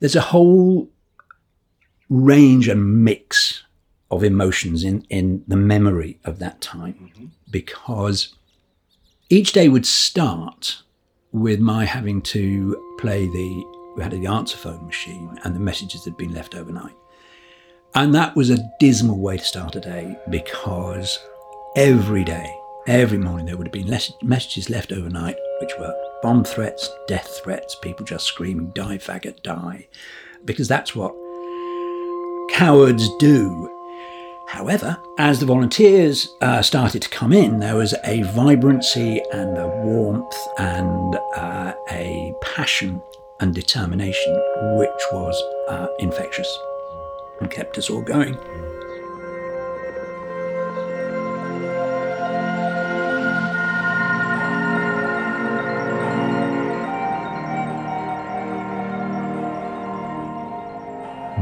there's a whole range and mix of emotions in, in the memory of that time mm-hmm. because each day would start with my having to play the we had the answer phone machine and the messages that had been left overnight. And that was a dismal way to start a day because every day, every morning, there would have been messages left overnight, which were bomb threats, death threats, people just screaming, die, faggot, die, because that's what cowards do. However, as the volunteers uh, started to come in, there was a vibrancy and a warmth and uh, a passion and determination which was uh, infectious and kept us all going.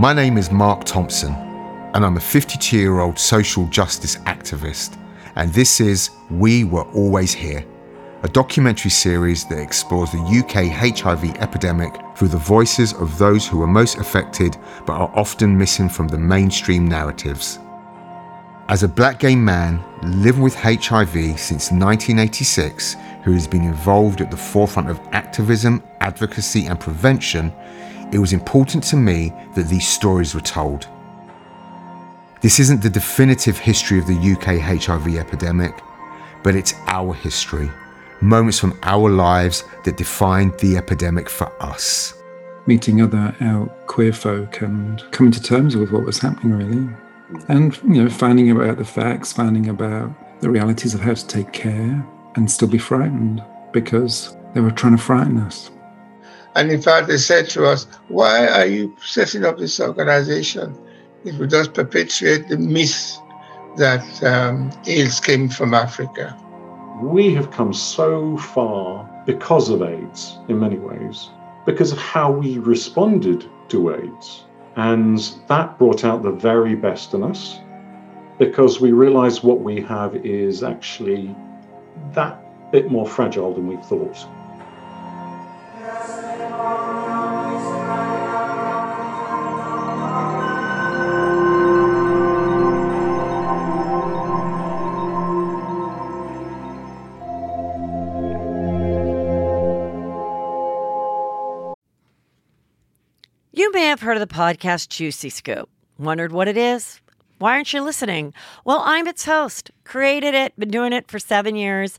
My name is Mark Thompson, and I'm a 52 year old social justice activist, and this is We Were Always Here, a documentary series that explores the UK HIV epidemic through the voices of those who are most affected but are often missing from the mainstream narratives. As a black gay man living with HIV since 1986, who has been involved at the forefront of activism, advocacy, and prevention, it was important to me that these stories were told. This isn't the definitive history of the UK HIV epidemic, but it's our history, moments from our lives that defined the epidemic for us. Meeting other out queer folk and coming to terms with what was happening, really. And, you know, finding about the facts, finding about the realities of how to take care and still be frightened because they were trying to frighten us. And in fact, they said to us, Why are you setting up this organization? It will just perpetuate the myth that um, AIDS came from Africa. We have come so far because of AIDS in many ways, because of how we responded to AIDS. And that brought out the very best in us because we realized what we have is actually that bit more fragile than we thought. Have heard of the podcast Juicy Scoop. Wondered what it is? Why aren't you listening? Well, I'm its host, created it, been doing it for seven years.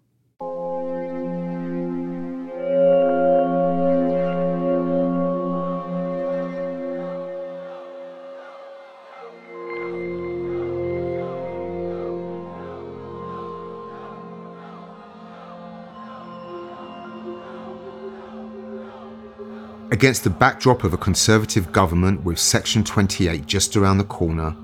Against the backdrop of a conservative government with Section 28 just around the corner,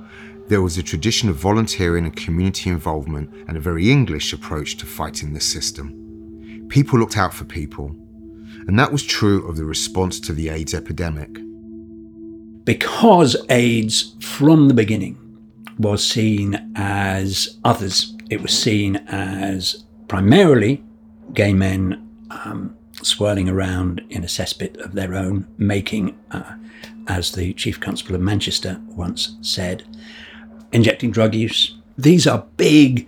there was a tradition of volunteering and community involvement and a very English approach to fighting the system. People looked out for people, and that was true of the response to the AIDS epidemic. Because AIDS, from the beginning, was seen as others, it was seen as primarily gay men um, swirling around in a cesspit of their own making, uh, as the Chief Constable of Manchester once said, injecting drug use. These are big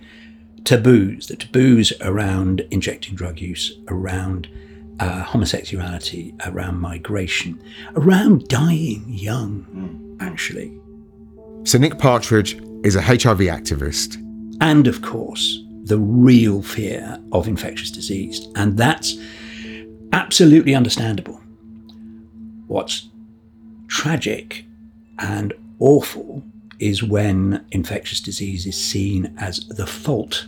taboos, the taboos around injecting drug use, around uh, homosexuality, around migration, around dying young, mm. actually. So, Nick Partridge is a HIV activist. And of course, the real fear of infectious disease. And that's absolutely understandable. What's tragic and awful is when infectious disease is seen as the fault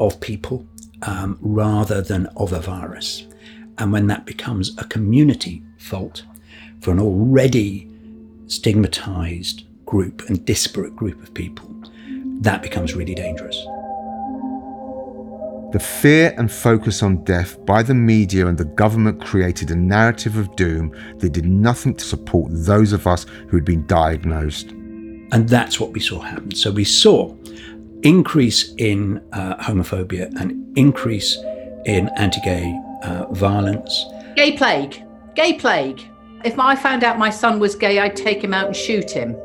of people um, rather than of a virus. And when that becomes a community fault for an already stigmatized group and disparate group of people, that becomes really dangerous. The fear and focus on death by the media and the government created a narrative of doom that did nothing to support those of us who had been diagnosed. And that's what we saw happen. So we saw increase in uh, homophobia and increase in anti-gay uh, violence. Gay plague. Gay plague. If I found out my son was gay, I'd take him out and shoot him.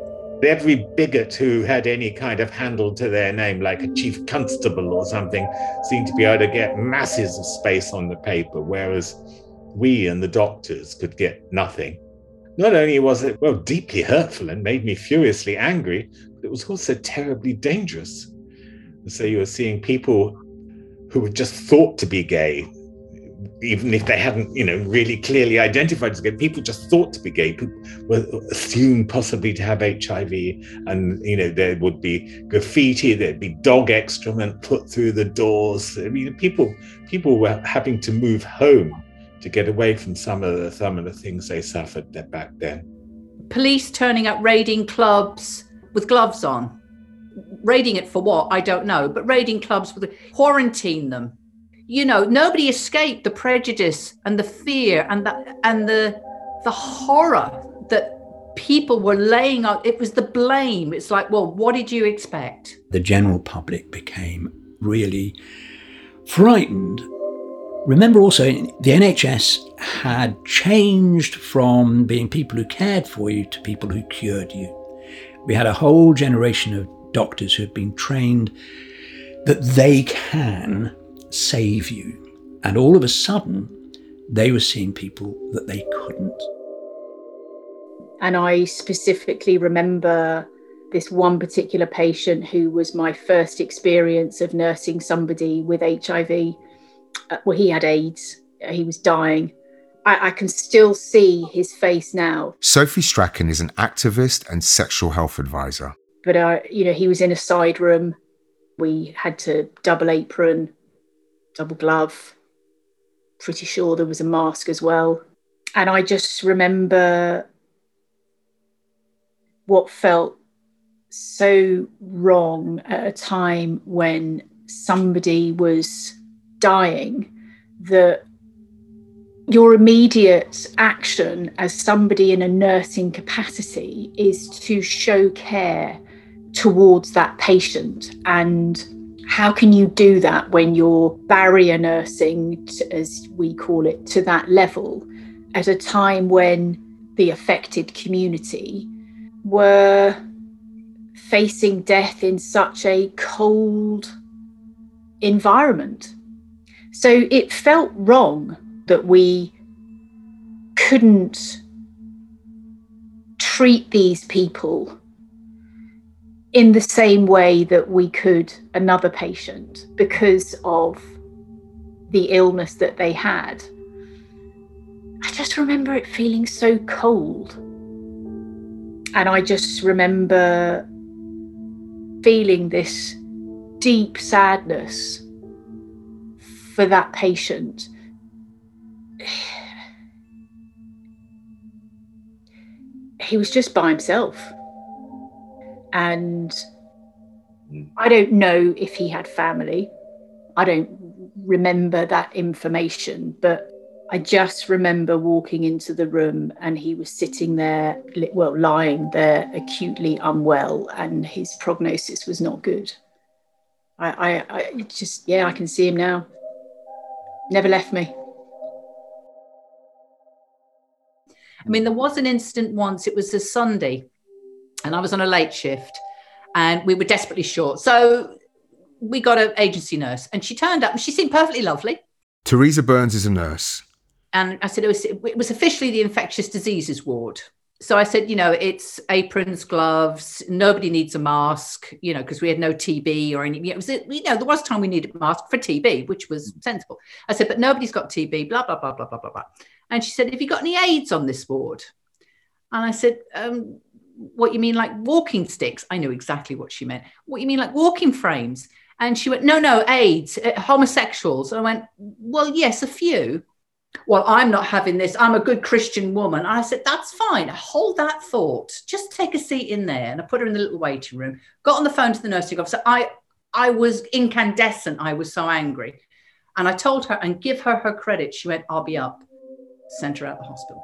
Every bigot who had any kind of handle to their name, like a chief constable or something, seemed to be able to get masses of space on the paper, whereas we and the doctors could get nothing. Not only was it, well, deeply hurtful and made me furiously angry, but it was also terribly dangerous. So you were seeing people who were just thought to be gay, even if they hadn't, you know, really clearly identified as gay. People just thought to be gay. People were assumed possibly to have HIV, and you know there would be graffiti, there'd be dog excrement put through the doors. I mean, people people were having to move home to get away from some of the some of the things they suffered back then. Police turning up raiding clubs with gloves on. Raiding it for what? I don't know. But raiding clubs with quarantine them. You know, nobody escaped the prejudice and the fear and the and the the horror that people were laying out. It was the blame. It's like, well, what did you expect? The general public became really frightened. Remember also, the NHS had changed from being people who cared for you to people who cured you. We had a whole generation of doctors who had been trained that they can save you. And all of a sudden, they were seeing people that they couldn't. And I specifically remember this one particular patient who was my first experience of nursing somebody with HIV. Uh, well, he had AIDS, he was dying. I, I can still see his face now. Sophie Strachan is an activist and sexual health advisor. But, uh, you know, he was in a side room. We had to double apron, double glove. Pretty sure there was a mask as well. And I just remember what felt so wrong at a time when somebody was dying that your immediate action as somebody in a nursing capacity is to show care towards that patient and how can you do that when you're barrier nursing as we call it to that level at a time when the affected community were facing death in such a cold environment? So it felt wrong that we couldn't treat these people in the same way that we could another patient because of the illness that they had. I just remember it feeling so cold. And I just remember feeling this deep sadness for that patient. He was just by himself. And hmm. I don't know if he had family. I don't remember that information, but I just remember walking into the room and he was sitting there, well, lying there acutely unwell, and his prognosis was not good. I, I, I just, yeah, I can see him now. Never left me. I mean, there was an incident once, it was a Sunday, and I was on a late shift and we were desperately short. So we got an agency nurse and she turned up and she seemed perfectly lovely. Teresa Burns is a nurse. And I said it was, it was officially the infectious diseases ward. so I said, you know, it's aprons, gloves. Nobody needs a mask, you know, because we had no TB or anything. It was, you know, there was time we needed a mask for TB, which was sensible. I said, but nobody's got TB. Blah blah blah blah blah blah blah. And she said, have you got any AIDS on this ward? And I said, um, what you mean, like walking sticks? I knew exactly what she meant. What you mean, like walking frames? And she went, no, no, AIDS, uh, homosexuals. And I went, well, yes, a few well, I'm not having this. I'm a good Christian woman. And I said, that's fine. Hold that thought. Just take a seat in there. And I put her in the little waiting room, got on the phone to the nursing officer. I, I was incandescent. I was so angry. And I told her and give her her credit. She went, I'll be up. Sent her out the hospital.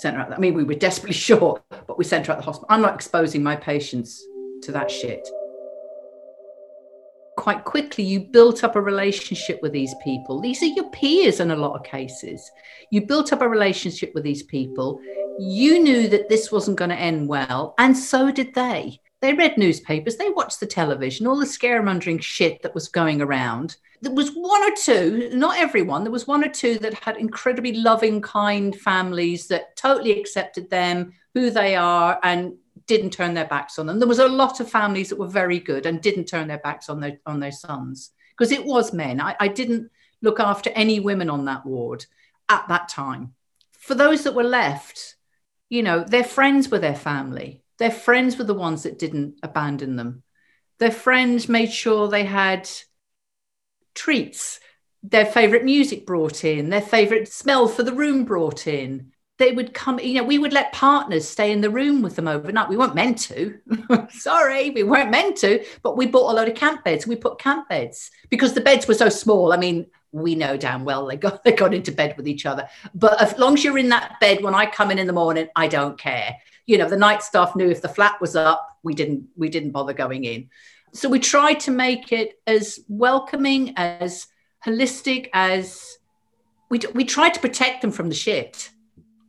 Sent her out. I mean, we were desperately short, but we sent her out the hospital. I'm not exposing my patients to that shit. Quite quickly you built up a relationship with these people. These are your peers in a lot of cases. You built up a relationship with these people. You knew that this wasn't going to end well and so did they they read newspapers they watched the television all the scaremongering shit that was going around there was one or two not everyone there was one or two that had incredibly loving kind families that totally accepted them who they are and didn't turn their backs on them. There was a lot of families that were very good and didn't turn their backs on their on their sons because it was men. I, I didn't look after any women on that ward at that time. For those that were left, you know, their friends were their family. Their friends were the ones that didn't abandon them. Their friends made sure they had treats, their favorite music brought in, their favorite smell for the room brought in they would come, you know, we would let partners stay in the room with them overnight. We weren't meant to. Sorry, we weren't meant to, but we bought a load of camp beds. We put camp beds because the beds were so small. I mean, we know damn well they got they got into bed with each other. But as long as you're in that bed when I come in in the morning, I don't care. You know, the night staff knew if the flat was up, we didn't we didn't bother going in. So we tried to make it as welcoming, as holistic as we we tried to protect them from the shit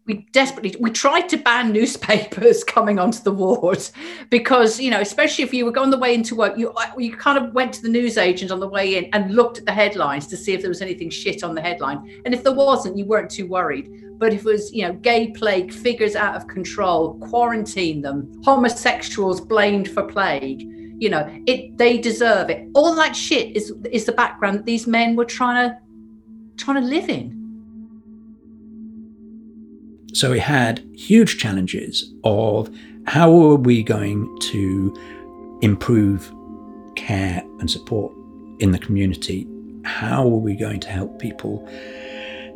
we desperately we tried to ban newspapers coming onto the ward because you know especially if you were on the way into work you uh, you kind of went to the newsagent on the way in and looked at the headlines to see if there was anything shit on the headline. And if there wasn't you weren't too worried. But if it was you know gay plague figures out of control quarantine them homosexuals blamed for plague you know it they deserve it. All that shit is is the background that these men were trying to trying to live in so we had huge challenges of how are we going to improve care and support in the community? How are we going to help people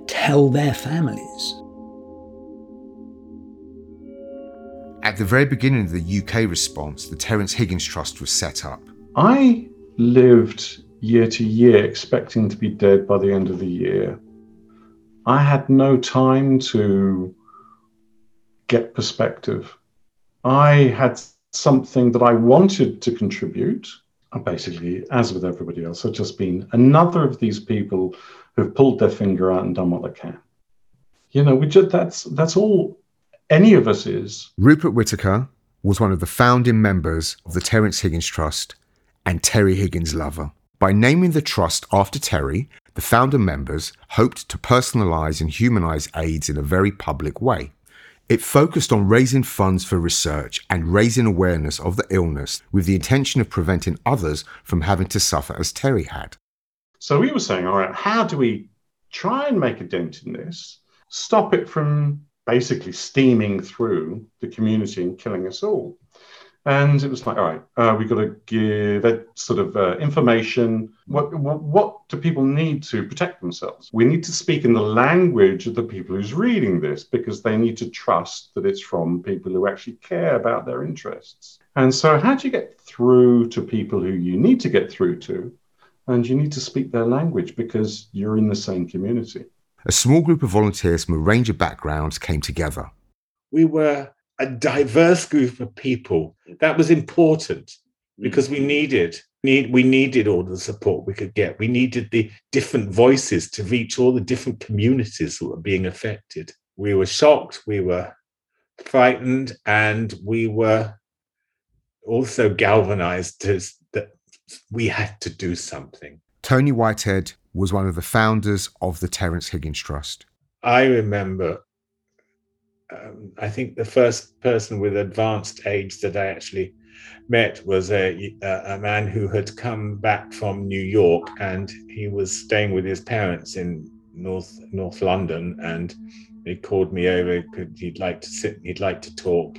tell their families? At the very beginning of the UK response, the Terence Higgins Trust was set up. I lived year to year expecting to be dead by the end of the year. I had no time to get perspective. I had something that I wanted to contribute. And basically, as with everybody else, I've just been another of these people who've pulled their finger out and done what they can. You know, we just that's that's all any of us is. Rupert Whitaker was one of the founding members of the Terence Higgins Trust and Terry Higgins Lover. By naming the trust after Terry, the founder members hoped to personalize and humanize AIDS in a very public way. It focused on raising funds for research and raising awareness of the illness with the intention of preventing others from having to suffer as Terry had. So we were saying, all right, how do we try and make a dent in this, stop it from basically steaming through the community and killing us all? And it was like, all right, uh, we've got to give that sort of uh, information. What, what, what do people need to protect themselves? We need to speak in the language of the people who's reading this because they need to trust that it's from people who actually care about their interests. And so, how do you get through to people who you need to get through to? And you need to speak their language because you're in the same community. A small group of volunteers from a range of backgrounds came together. We were a diverse group of people. That was important mm. because we needed need we needed all the support we could get. We needed the different voices to reach all the different communities that were being affected. We were shocked, we were frightened, and we were also galvanized to, that we had to do something. Tony Whitehead was one of the founders of the Terence Higgins Trust. I remember um, I think the first person with advanced AIDS that I actually met was a, a man who had come back from New York and he was staying with his parents in North North London and he called me over. He'd like to sit. He'd like to talk.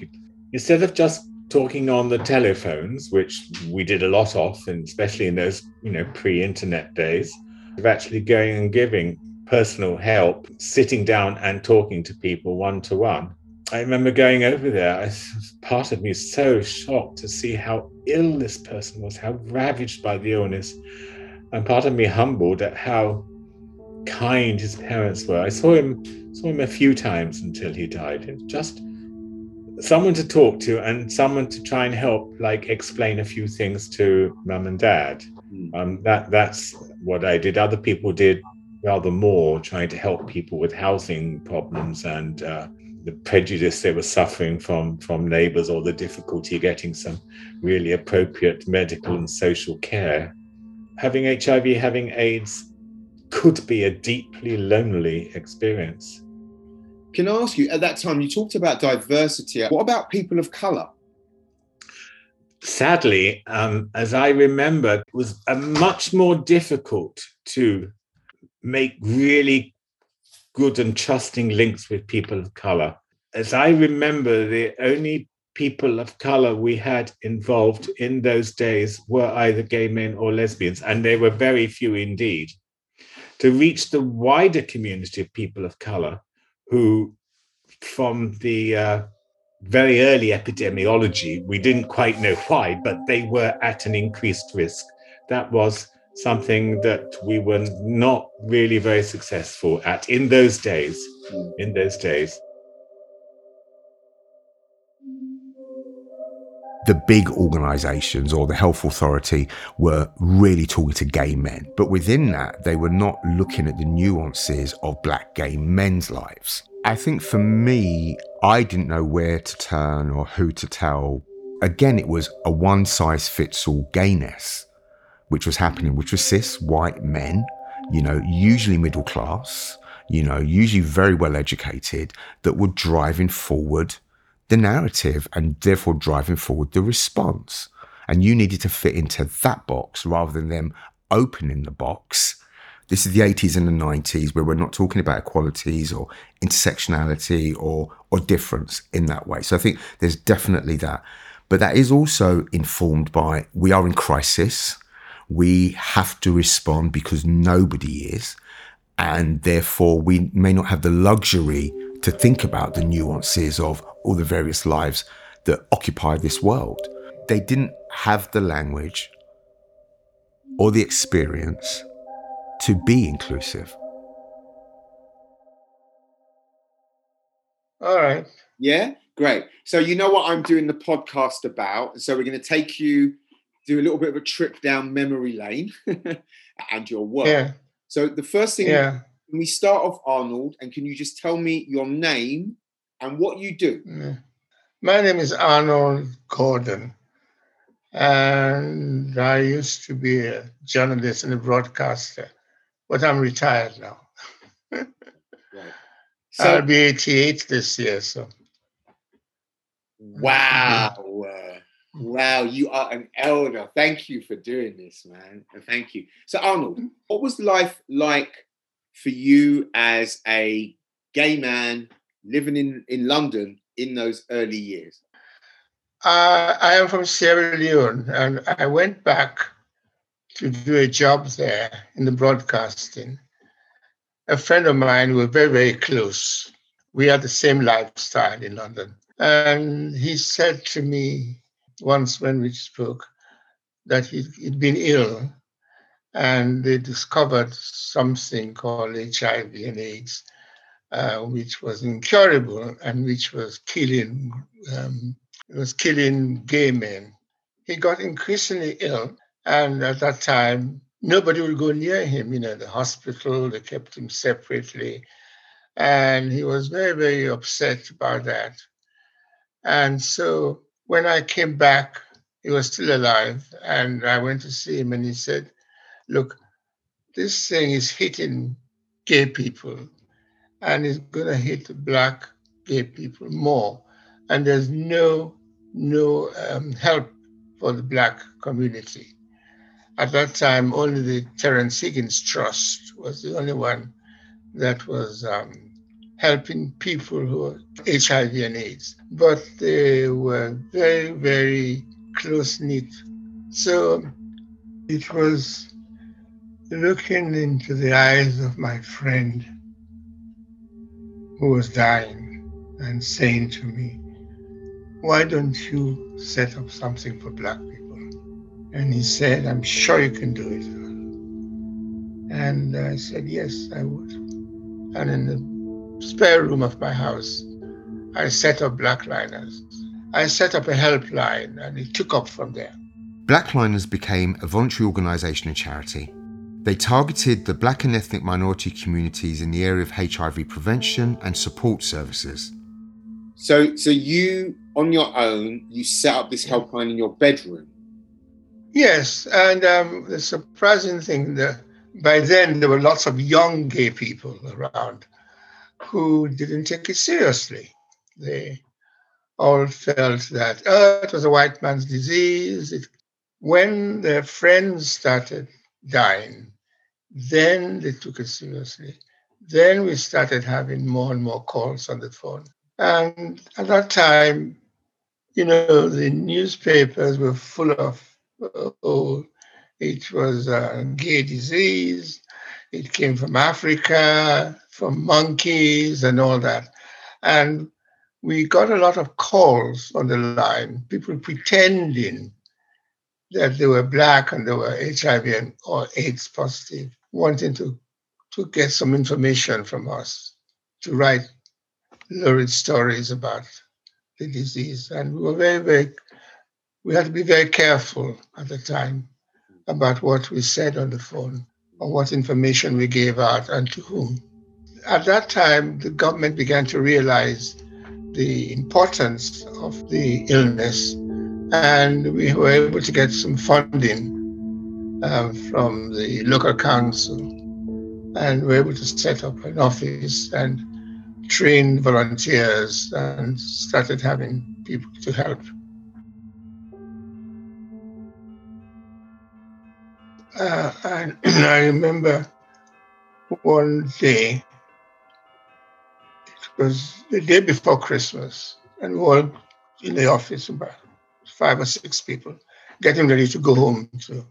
Instead of just talking on the telephones, which we did a lot of, and especially in those you know pre-internet days, of actually going and giving personal help, sitting down and talking to people one to one. I remember going over there. I, part of me is so shocked to see how ill this person was, how ravaged by the illness, and part of me humbled at how kind his parents were. I saw him saw him a few times until he died. And just someone to talk to and someone to try and help, like explain a few things to mum and dad. Hmm. Um, that that's what I did. Other people did rather more, trying to help people with housing problems and uh, the prejudice they were suffering from from neighbours or the difficulty getting some really appropriate medical and social care. Having HIV, having AIDS could be a deeply lonely experience. Can I ask you, at that time, you talked about diversity. What about people of colour? Sadly, um, as I remember, it was a much more difficult to make really good and trusting links with people of color. As I remember, the only people of color we had involved in those days were either gay men or lesbians, and they were very few indeed to reach the wider community of people of color who, from the uh, very early epidemiology, we didn't quite know why, but they were at an increased risk. That was something that we were not really very successful at in those days. Hmm. In those days. the big organisations or the health authority were really talking to gay men. But within that, they were not looking at the nuances of black gay men's lives. I think for me, I didn't know where to turn or who to tell. Again, it was a one size fits all gayness, which was happening, which was cis white men, you know, usually middle class, you know, usually very well educated, that were driving forward the narrative and therefore driving forward the response. And you needed to fit into that box rather than them opening the box. This is the 80s and the 90s where we're not talking about equalities or intersectionality or or difference in that way. So I think there's definitely that. But that is also informed by we are in crisis. We have to respond because nobody is. And therefore we may not have the luxury to think about the nuances of all the various lives that occupy this world. They didn't have the language or the experience to be inclusive. All right. Yeah, great. So, you know what I'm doing the podcast about. So, we're going to take you, do a little bit of a trip down memory lane and your work. Yeah. So, the first thing, yeah. can we start off, Arnold? And can you just tell me your name and what you do. My name is Arnold Gordon, and I used to be a journalist and a broadcaster, but I'm retired now. right. so, I'll be 88 this year, so. Wow. Uh, wow, you are an elder. Thank you for doing this, man. Thank you. So, Arnold, mm-hmm. what was life like for you as a gay man living in, in London in those early years? Uh, I am from Sierra Leone, and I went back to do a job there in the broadcasting. A friend of mine, we were very, very close. We had the same lifestyle in London. And he said to me once when we spoke that he'd, been ill and they discovered something called HIV and AIDS uh, which was incurable and which was killing um, was killing gay men. He got increasingly ill, and at that time, nobody would go near him. You know, the hospital they kept him separately, and he was very very upset about that. And so when I came back, he was still alive, and I went to see him, and he said, "Look, this thing is hitting gay people." and it's going to hit black gay people more, and there's no no um, help for the black community. At that time, only the Terence Higgins Trust was the only one that was um, helping people who are HIV and AIDS, but they were very, very close knit. So it was looking into the eyes of my friend who was dying and saying to me, Why don't you set up something for Black people? And he said, I'm sure you can do it. And I said, Yes, I would. And in the spare room of my house, I set up Blackliners. I set up a helpline and it took up from there. Blackliners became a voluntary organisation and charity. They targeted the black and ethnic minority communities in the area of HIV prevention and support services. So, so you on your own, you set up this helpline in your bedroom. Yes, and um, the surprising thing that by then there were lots of young gay people around who didn't take it seriously. They all felt that oh, it was a white man's disease. It, when their friends started dying, then they took it seriously. Then we started having more and more calls on the phone. And at that time, you know, the newspapers were full of oh, it was a gay disease. It came from Africa, from monkeys, and all that. And we got a lot of calls on the line, people pretending that they were black and they were HIV and, or AIDS positive, wanting to, to get some information from us, to write lurid stories about the disease. And we were very, very we had to be very careful at the time about what we said on the phone or what information we gave out and to whom. At that time, the government began to realize the importance of the illness, and we were able to get some funding uh, from the local council, and we were able to set up an office and train volunteers and started having people to help. Uh, and I remember one day, was the day before Christmas, and we were in the office, about five or six people, getting ready to go home to,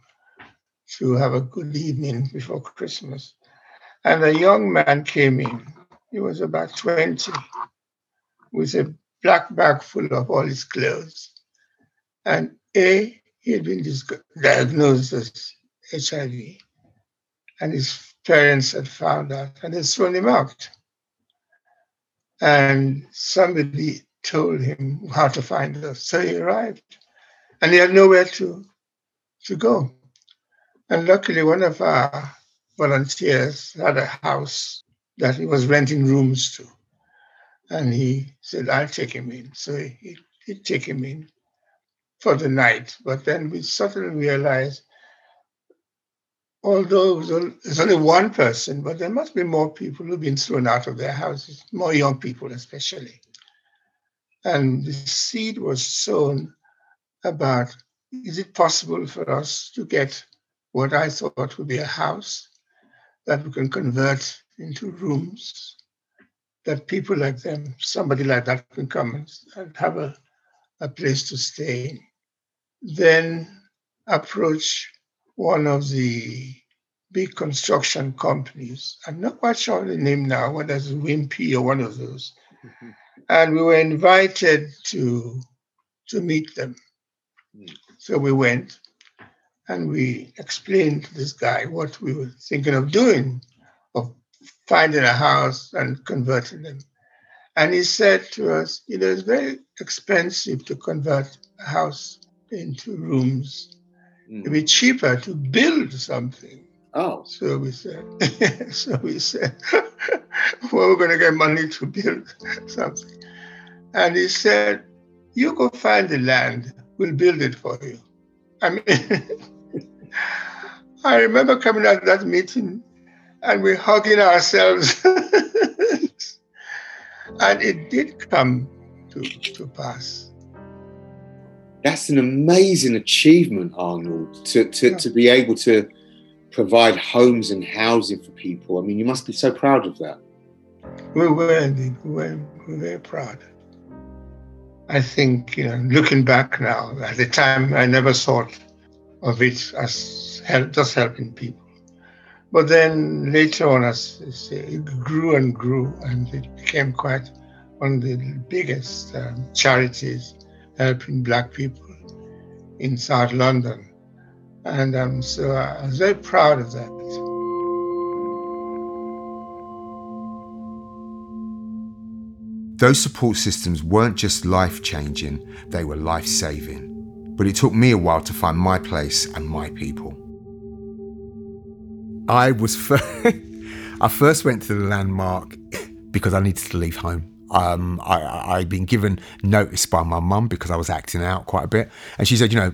to have a good evening before Christmas. And a young man came in. He was about 20, with a black bag full of all his clothes. And A, he had been diagnosed as HIV. And his parents had found out and they thrown him out. And somebody told him how to find us. So he arrived. And he had nowhere to, to go. And luckily, one of our volunteers had a house that he was renting rooms to. And he said, I'll take him in. So he, he'd take him in for the night. But then we suddenly realized although there's only one person, but there must be more people who've been thrown out of their houses, more young people especially. And the seed was sown about is it possible for us to get what I thought would be a house that we can convert into rooms that people like them, somebody like that can come and have a, a place to stay. Then approach one of the big construction companies. I'm not quite sure the name now, whether it's Wimpey or one of those. Mm-hmm. And we were invited to to meet them. Mm. So we went and we explained to this guy what we were thinking of doing, of finding a house and converting them. And he said to us, you know, it's very expensive to convert a house into rooms Mm. It'd be cheaper to build something. Oh. So we said, so we said, well, we're going to get money to build something. And he said, you go find the land, we'll build it for you. I mean, I remember coming out of that meeting and we're hugging ourselves. And it did come to, to pass. That's an amazing achievement, Arnold, to, to, Yeah. to be able to provide homes and housing for people. I mean, you must be so proud of that. We were indeed, we were, we were very proud. I think, you know, looking back now, at the time, I never thought of it as help, just helping people. But then later on, as it grew and grew, and it became quite one of the biggest um, charities helping Black people in South London. And um, so I was very proud of that. Those support systems weren't just life changing, they were life saving. But it took me a while to find my place and my people. I was fir- I first went to the landmark because I needed to leave home. Um, I, I'd been given notice by my mum because I was acting out quite a bit, and she said, you know,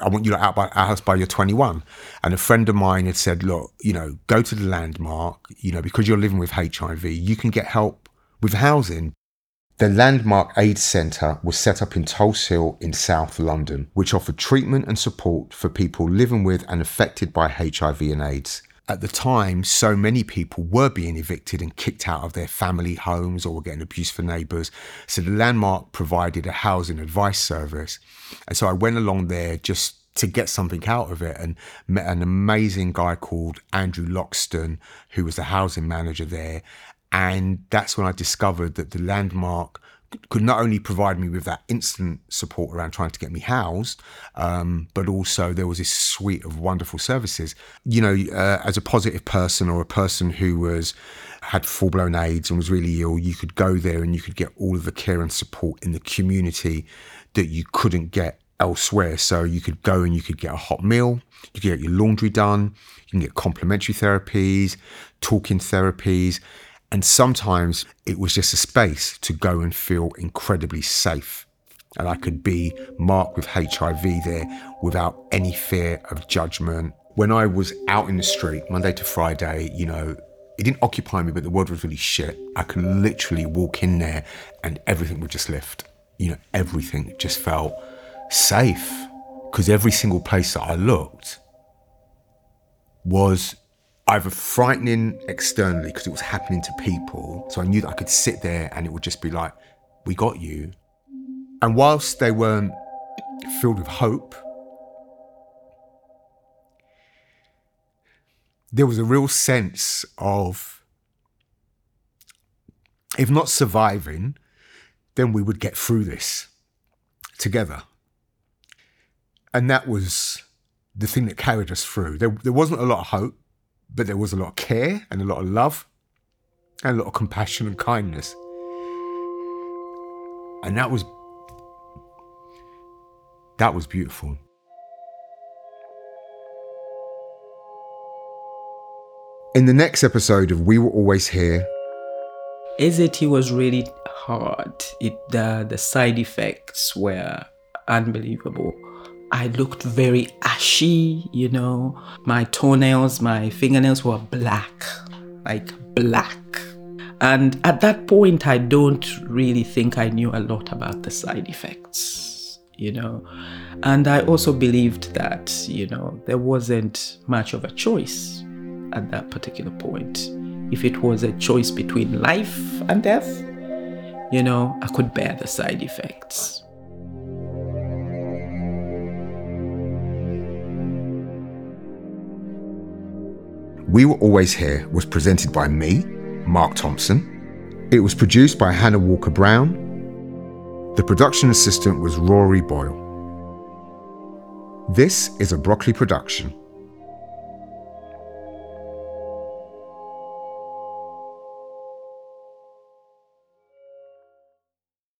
I want you out by our house by you're 21. And a friend of mine had said, look, you know, go to the landmark, you know, because you're living with HIV, you can get help with housing. The Landmark AIDS Centre was set up in Tulse Hill in South London, which offered treatment and support for people living with and affected by HIV and AIDS. At the time, so many people were being evicted and kicked out of their family homes or were getting abuse for neighbours. So the Landmark provided a housing advice service. And so I went along there just to get something out of it and met an amazing guy called Andrew Loxton, who was the housing manager there. And that's when I discovered that the landmark could not only provide me with that instant support around trying to get me housed, um, but also there was this suite of wonderful services. You know, uh, as a positive person or a person who was had full blown AIDS and was really ill, you could go there and you could get all of the care and support in the community that you couldn't get elsewhere. So you could go and you could get a hot meal, you could get your laundry done, you can get complementary therapies, talking therapies. And sometimes it was just a space to go and feel incredibly safe. And I could be marked with HIV there without any fear of judgment. When I was out in the street, Monday to Friday, you know, it didn't occupy me, but the world was really shit. I could literally walk in there and everything would just lift. You know, everything just felt safe. Because every single place that I looked was either frightening externally because it was happening to people. So I knew that I could sit there and it would just be like, we got you. And whilst they weren't filled with hope, there was a real sense of, if not surviving, then we would get through this together. And that was the thing that carried us through. There, there wasn't a lot of hope, but there was a lot of care and a lot of love and a lot of compassion and kindness. And that was that was beautiful. In the next episode of We Were Always Here, AZT was really hard. It the the side effects were unbelievable. I looked very ashy, you know. My toenails, my fingernails were black, like black. And at that point, I don't really think I knew a lot about the side effects, you know. And I also believed that, you know, there wasn't much of a choice at that particular point. If it was a choice between life and death, you know, I could bear the side effects. We Were Always Here was presented by me, Mark Thompson. It was produced by Hannah Walker Brown. The production assistant was Rory Boyle. This is a Broccoli production.